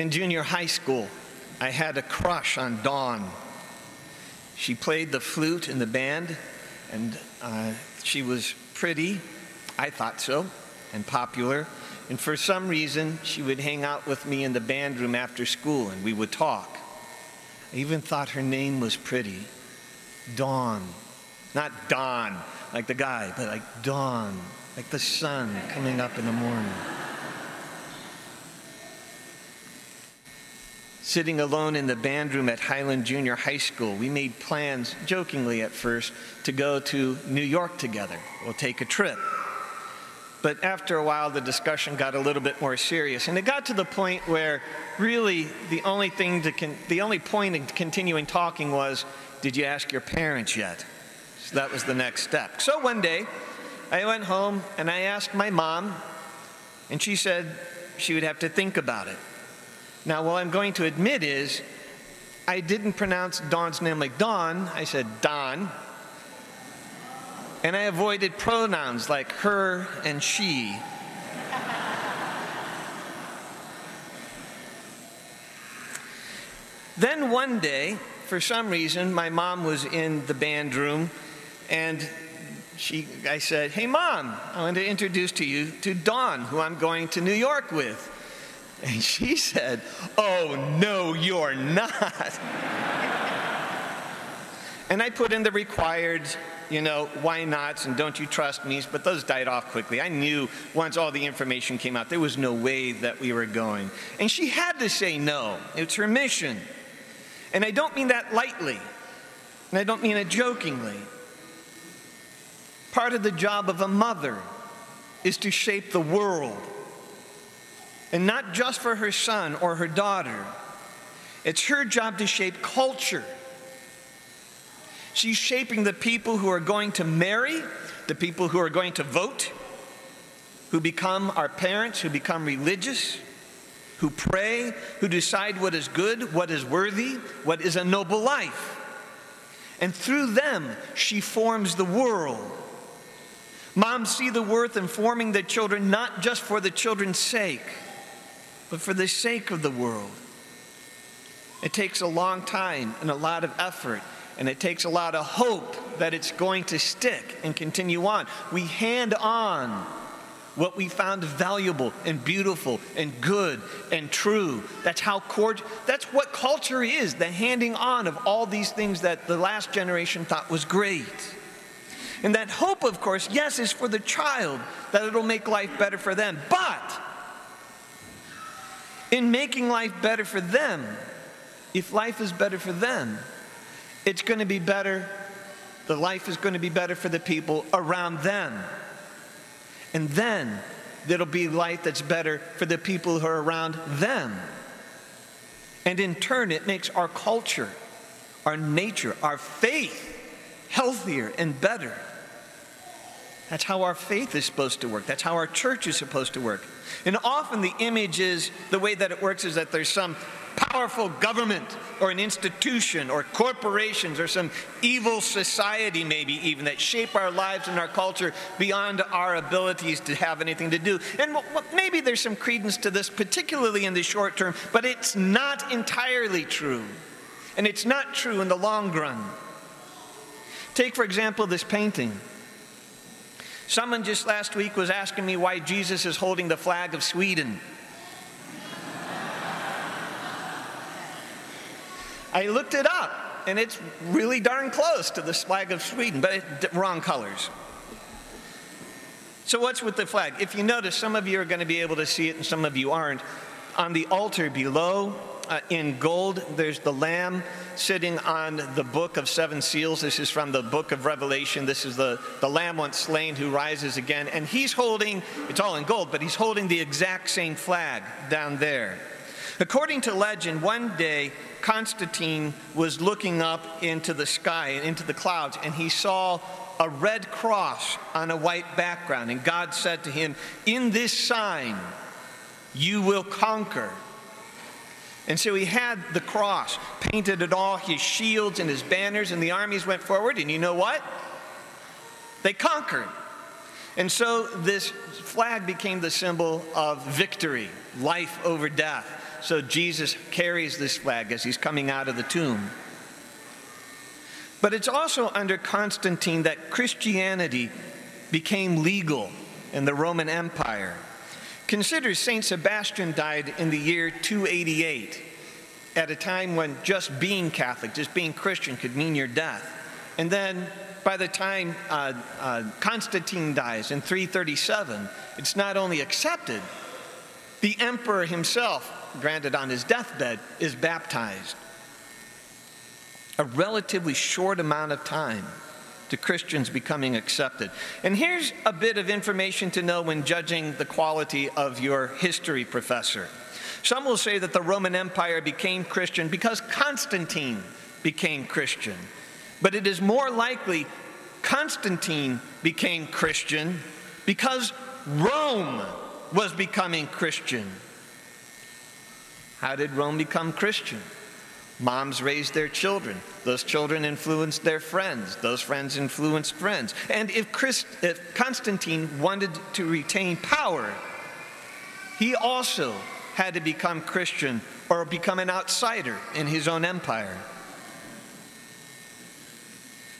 In junior high school, I had a crush on Dawn. She played the flute in the band, and uh, she was pretty, I thought so, and popular. And for some reason, she would hang out with me in the band room after school, and we would talk. I even thought her name was pretty Dawn. Not Dawn, like the guy, but like dawn, like the sun coming up in the morning. Sitting alone in the band room at Highland Junior High School, we made plans, jokingly at first, to go to New York together. We'll take a trip. But after a while, the discussion got a little bit more serious. And it got to the point where really the only thing to con- the only point in continuing talking was, did you ask your parents yet? So that was the next step. So one day, I went home and I asked my mom, and she said she would have to think about it. Now, what I'm going to admit is, I didn't pronounce Dawn's name like Dawn, I said Don. And I avoided pronouns like her and she. then one day, for some reason, my mom was in the band room and she, I said, Hey, mom, I want to introduce to you to Dawn, who I'm going to New York with. And she said, Oh, no, you're not. and I put in the required, you know, why nots and don't you trust me, but those died off quickly. I knew once all the information came out, there was no way that we were going. And she had to say no. It's her mission. And I don't mean that lightly, and I don't mean it jokingly. Part of the job of a mother is to shape the world and not just for her son or her daughter. It's her job to shape culture. She's shaping the people who are going to marry, the people who are going to vote, who become our parents, who become religious, who pray, who decide what is good, what is worthy, what is a noble life. And through them, she forms the world. Moms see the worth in forming their children not just for the children's sake but for the sake of the world. It takes a long time and a lot of effort, and it takes a lot of hope that it's going to stick and continue on. We hand on what we found valuable and beautiful and good and true. That's how court, that's what culture is, the handing on of all these things that the last generation thought was great. And that hope, of course, yes, is for the child, that it'll make life better for them. But in making life better for them. If life is better for them, it's going to be better, the life is going to be better for the people around them. And then there'll be life that's better for the people who are around them. And in turn, it makes our culture, our nature, our faith healthier and better. That's how our faith is supposed to work. That's how our church is supposed to work. And often the image is the way that it works is that there's some powerful government or an institution or corporations or some evil society, maybe even, that shape our lives and our culture beyond our abilities to have anything to do. And maybe there's some credence to this, particularly in the short term, but it's not entirely true. And it's not true in the long run. Take, for example, this painting. Someone just last week was asking me why Jesus is holding the flag of Sweden. I looked it up, and it's really darn close to the flag of Sweden, but it, wrong colors. So, what's with the flag? If you notice, some of you are going to be able to see it, and some of you aren't. On the altar below, uh, in gold, there's the lamb sitting on the book of seven seals. This is from the book of Revelation. This is the, the lamb once slain who rises again. And he's holding, it's all in gold, but he's holding the exact same flag down there. According to legend, one day Constantine was looking up into the sky and into the clouds, and he saw a red cross on a white background. And God said to him, In this sign, you will conquer. And so he had the cross painted at all, his shields and his banners, and the armies went forward. And you know what? They conquered. And so this flag became the symbol of victory, life over death, so Jesus carries this flag as he's coming out of the tomb. But it's also under Constantine that Christianity became legal in the Roman Empire. Consider St. Sebastian died in the year 288, at a time when just being Catholic, just being Christian, could mean your death. And then by the time uh, uh, Constantine dies in 337, it's not only accepted, the emperor himself, granted on his deathbed, is baptized. A relatively short amount of time to Christians becoming accepted. And here's a bit of information to know when judging the quality of your history professor. Some will say that the Roman Empire became Christian because Constantine became Christian. But it is more likely Constantine became Christian because Rome was becoming Christian. How did Rome become Christian? Moms raised their children. Those children influenced their friends. Those friends influenced friends. And if, Christ, if Constantine wanted to retain power, he also had to become Christian or become an outsider in his own empire.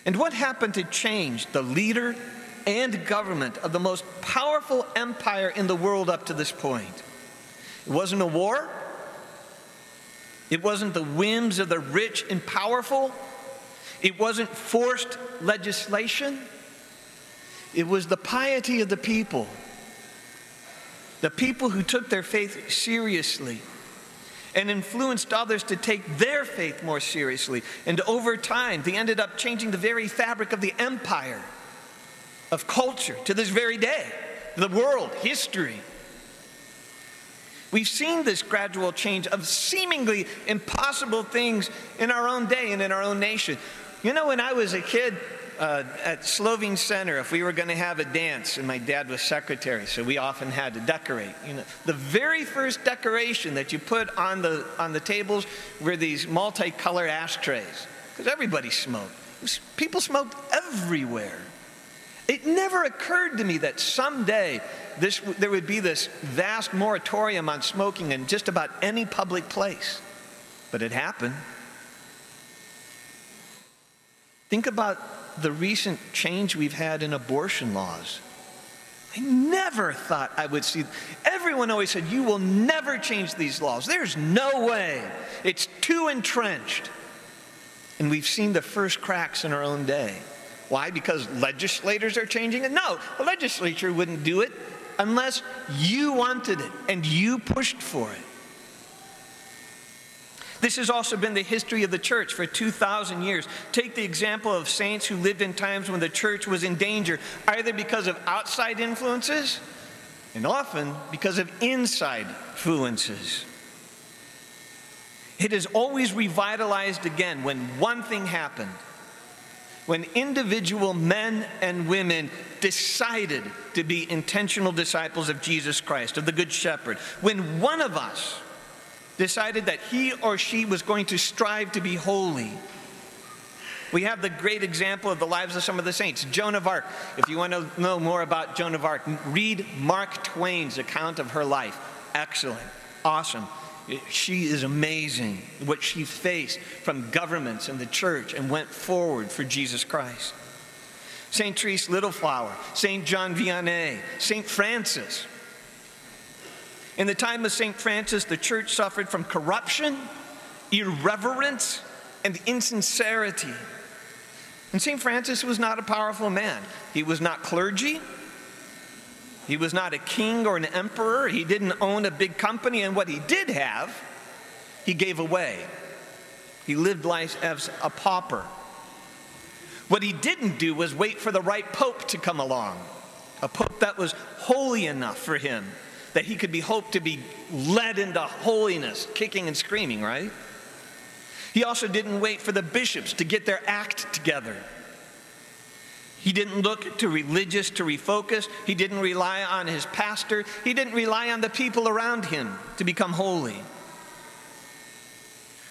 And what happened to change the leader and government of the most powerful empire in the world up to this point? It wasn't a war. It wasn't the whims of the rich and powerful. It wasn't forced legislation. It was the piety of the people. The people who took their faith seriously and influenced others to take their faith more seriously. And over time, they ended up changing the very fabric of the empire, of culture, to this very day, the world, history. We've seen this gradual change of seemingly impossible things in our own day and in our own nation. You know, when I was a kid, uh, at Slovene Center, if we were going to have a dance, and my dad was secretary, so we often had to decorate. You know, the very first decoration that you put on the on the tables were these multicolored ashtrays, because everybody smoked. Was, people smoked everywhere. It never occurred to me that someday this, there would be this vast moratorium on smoking in just about any public place. But it happened. Think about the recent change we've had in abortion laws. I never thought I would see. Everyone always said, You will never change these laws. There's no way. It's too entrenched. And we've seen the first cracks in our own day. Why? Because legislators are changing it? No, the legislature wouldn't do it unless you wanted it and you pushed for it. This has also been the history of the church for 2,000 years. Take the example of saints who lived in times when the church was in danger, either because of outside influences and often because of inside influences. It is always revitalized again when one thing happened when individual men and women decided to be intentional disciples of Jesus Christ, of the Good Shepherd, when one of us decided that he or she was going to strive to be holy. We have the great example of the lives of some of the saints. Joan of Arc, if you want to know more about Joan of Arc, read Mark Twain's account of her life. Excellent, awesome. She is amazing what she faced from governments and the church and went forward for Jesus Christ. St. Therese Littleflower, St. John Vianney, St. Francis, in the time of St. Francis, the church suffered from corruption, irreverence, and insincerity. And St. Francis was not a powerful man. He was not clergy. He was not a king or an emperor. He didn't own a big company. And what he did have, he gave away. He lived life as a pauper. What he didn't do was wait for the right pope to come along, a pope that was holy enough for him that he could be hoped to be led into holiness, kicking and screaming, right? He also didn't wait for the bishops to get their act together. He didn't look to religious to refocus. He didn't rely on his pastor. He didn't rely on the people around him to become holy.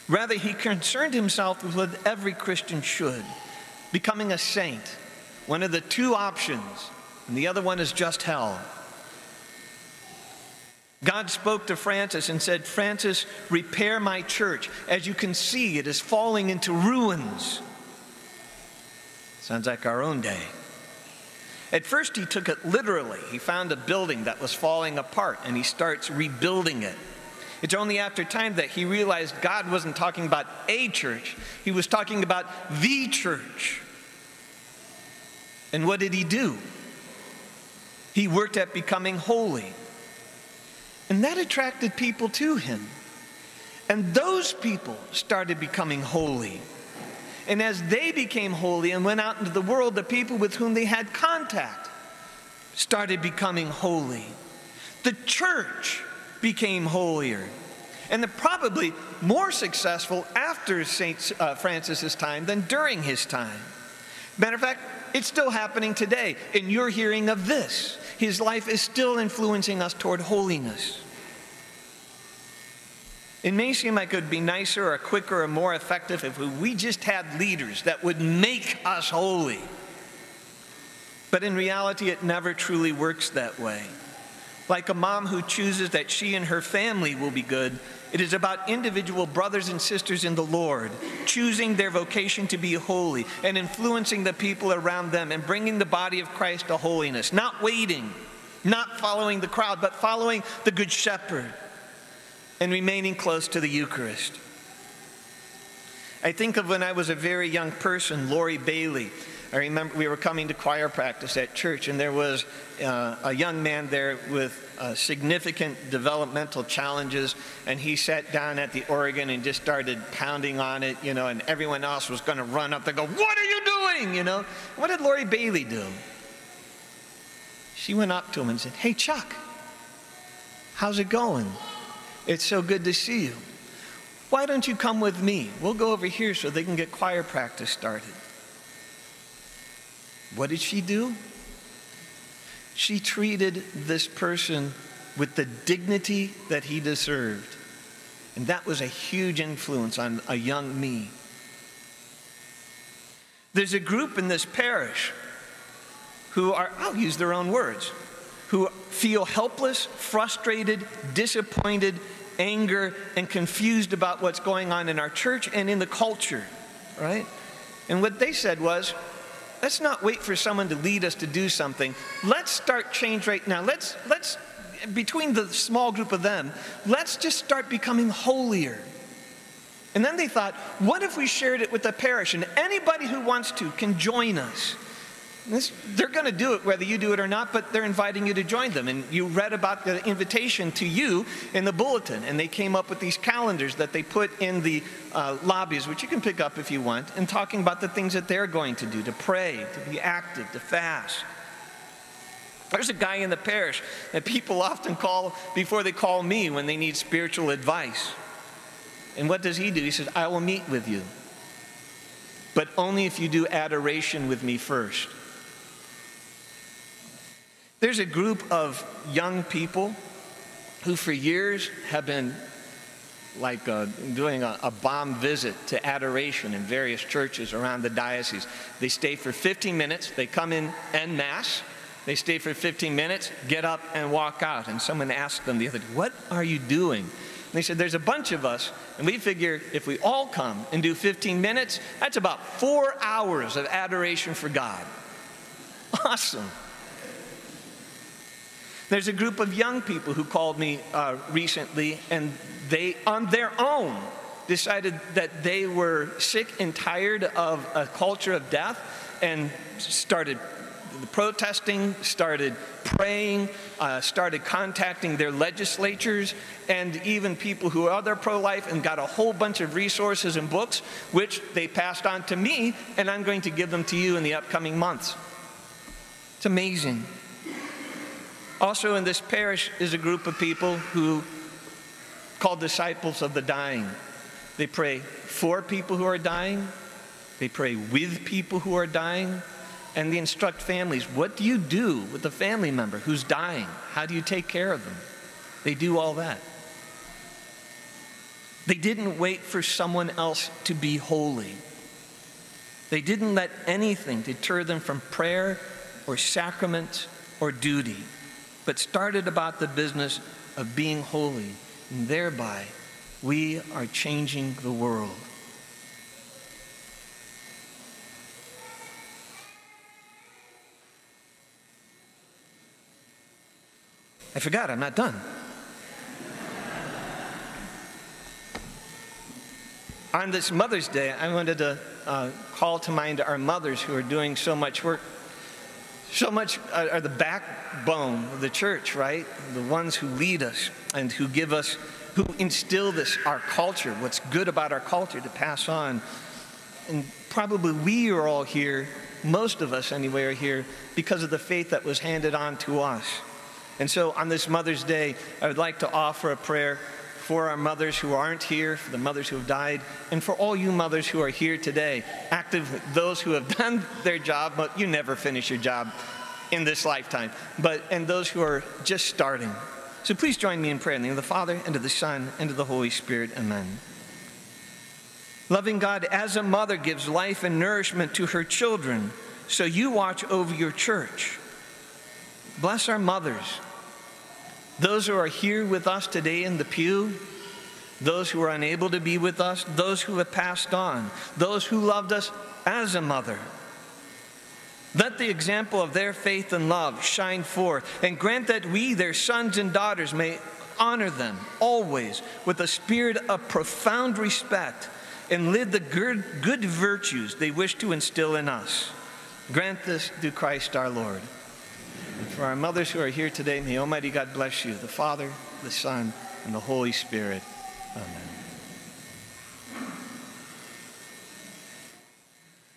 Rather, he concerned himself with what every Christian should becoming a saint. One of the two options, and the other one is just hell. God spoke to Francis and said, Francis, repair my church. As you can see, it is falling into ruins. Sounds like our own day. At first, he took it literally. He found a building that was falling apart and he starts rebuilding it. It's only after time that he realized God wasn't talking about a church, he was talking about the church. And what did he do? He worked at becoming holy. And that attracted people to him. And those people started becoming holy. And as they became holy and went out into the world, the people with whom they had contact started becoming holy. The church became holier. And probably more successful after St. Uh, Francis's time than during his time. Matter of fact, it's still happening today, and you're hearing of this. His life is still influencing us toward holiness. It may seem like it would be nicer or quicker or more effective if we just had leaders that would make us holy. But in reality, it never truly works that way. Like a mom who chooses that she and her family will be good, it is about individual brothers and sisters in the Lord choosing their vocation to be holy and influencing the people around them and bringing the body of Christ to holiness, not waiting, not following the crowd, but following the Good Shepherd and remaining close to the Eucharist. I think of when I was a very young person, Lori Bailey. I remember we were coming to choir practice at church, and there was uh, a young man there with uh, significant developmental challenges, and he sat down at the organ and just started pounding on it, you know, and everyone else was going to run up and go, What are you doing? You know, what did Lori Bailey do? She went up to him and said, Hey, Chuck, how's it going? It's so good to see you. Why don't you come with me? We'll go over here so they can get choir practice started. What did she do? She treated this person with the dignity that he deserved. And that was a huge influence on a young me. There's a group in this parish who are, I'll use their own words, who feel helpless, frustrated, disappointed, anger, and confused about what's going on in our church and in the culture, right? And what they said was, let's not wait for someone to lead us to do something. Let's start change right now. Let's, let's, between the small group of them, let's just start becoming holier. And then they thought, what if we shared it with the parish and anybody who wants to can join us? This, they're going to do it whether you do it or not, but they're inviting you to join them. And you read about the invitation to you in the bulletin, and they came up with these calendars that they put in the uh, lobbies, which you can pick up if you want, and talking about the things that they're going to do to pray, to be active, to fast. There's a guy in the parish that people often call before they call me when they need spiritual advice. And what does he do? He says, I will meet with you, but only if you do adoration with me first. There's a group of young people who, for years, have been like uh, doing a, a, bomb visit to adoration in various churches around the diocese. They stay for 15 minutes, they come in en masse, they stay for 15 minutes, get up and walk out. And someone asked them the other day, What are you doing? And they said, There's a bunch of us, and we figure if we all come and do 15 minutes, that's about four hours of adoration for God. Awesome. There's a group of young people who called me uh, recently, and they, on their own, decided that they were sick and tired of a culture of death and started protesting, started praying, uh, started contacting their legislatures, and even people who are pro life, and got a whole bunch of resources and books, which they passed on to me, and I'm going to give them to you in the upcoming months. It's amazing. Also, in this parish is a group of people who called disciples of the dying. They pray for people who are dying, they pray with people who are dying, and they instruct families what do you do with a family member who's dying? How do you take care of them? They do all that. They didn't wait for someone else to be holy. They didn't let anything deter them from prayer or sacrament or duty but started about the business of being holy, and thereby we are changing the world. I forgot, I'm not done. On this Mother's Day, I wanted to uh, call to mind our mothers who are doing so much work. So much uh, are the backbone of the church, right? The ones who lead us and who give us, who instill this, our culture, what's good about our culture to pass on. And probably we are all here, most of us anyway, are here because of the faith that was handed on to us. And so on this Mother's Day, I would like to offer a prayer for our mothers who aren't here, for the mothers who have died, and for all you mothers who are here today, active, those who have done their job, but you never finish your job in this lifetime, but and those who are just starting. So please join me in prayer in the name of the Father, and of the Son, and of the Holy Spirit. Amen. Loving God, as a mother gives life and nourishment to her children, so you watch over your church. Bless our mothers those who are here with us today in the pew, those who are unable to be with us, those who have passed on, those who loved us as a mother. Let the example of their faith and love shine forth, and grant that we, their sons and daughters, may honor them always with a spirit of profound respect and live the good, good virtues they wish to instill in us. Grant this through Christ our Lord. And for our mothers who are here today, may Almighty God bless you, the Father, the Son, and the Holy Spirit. Amen.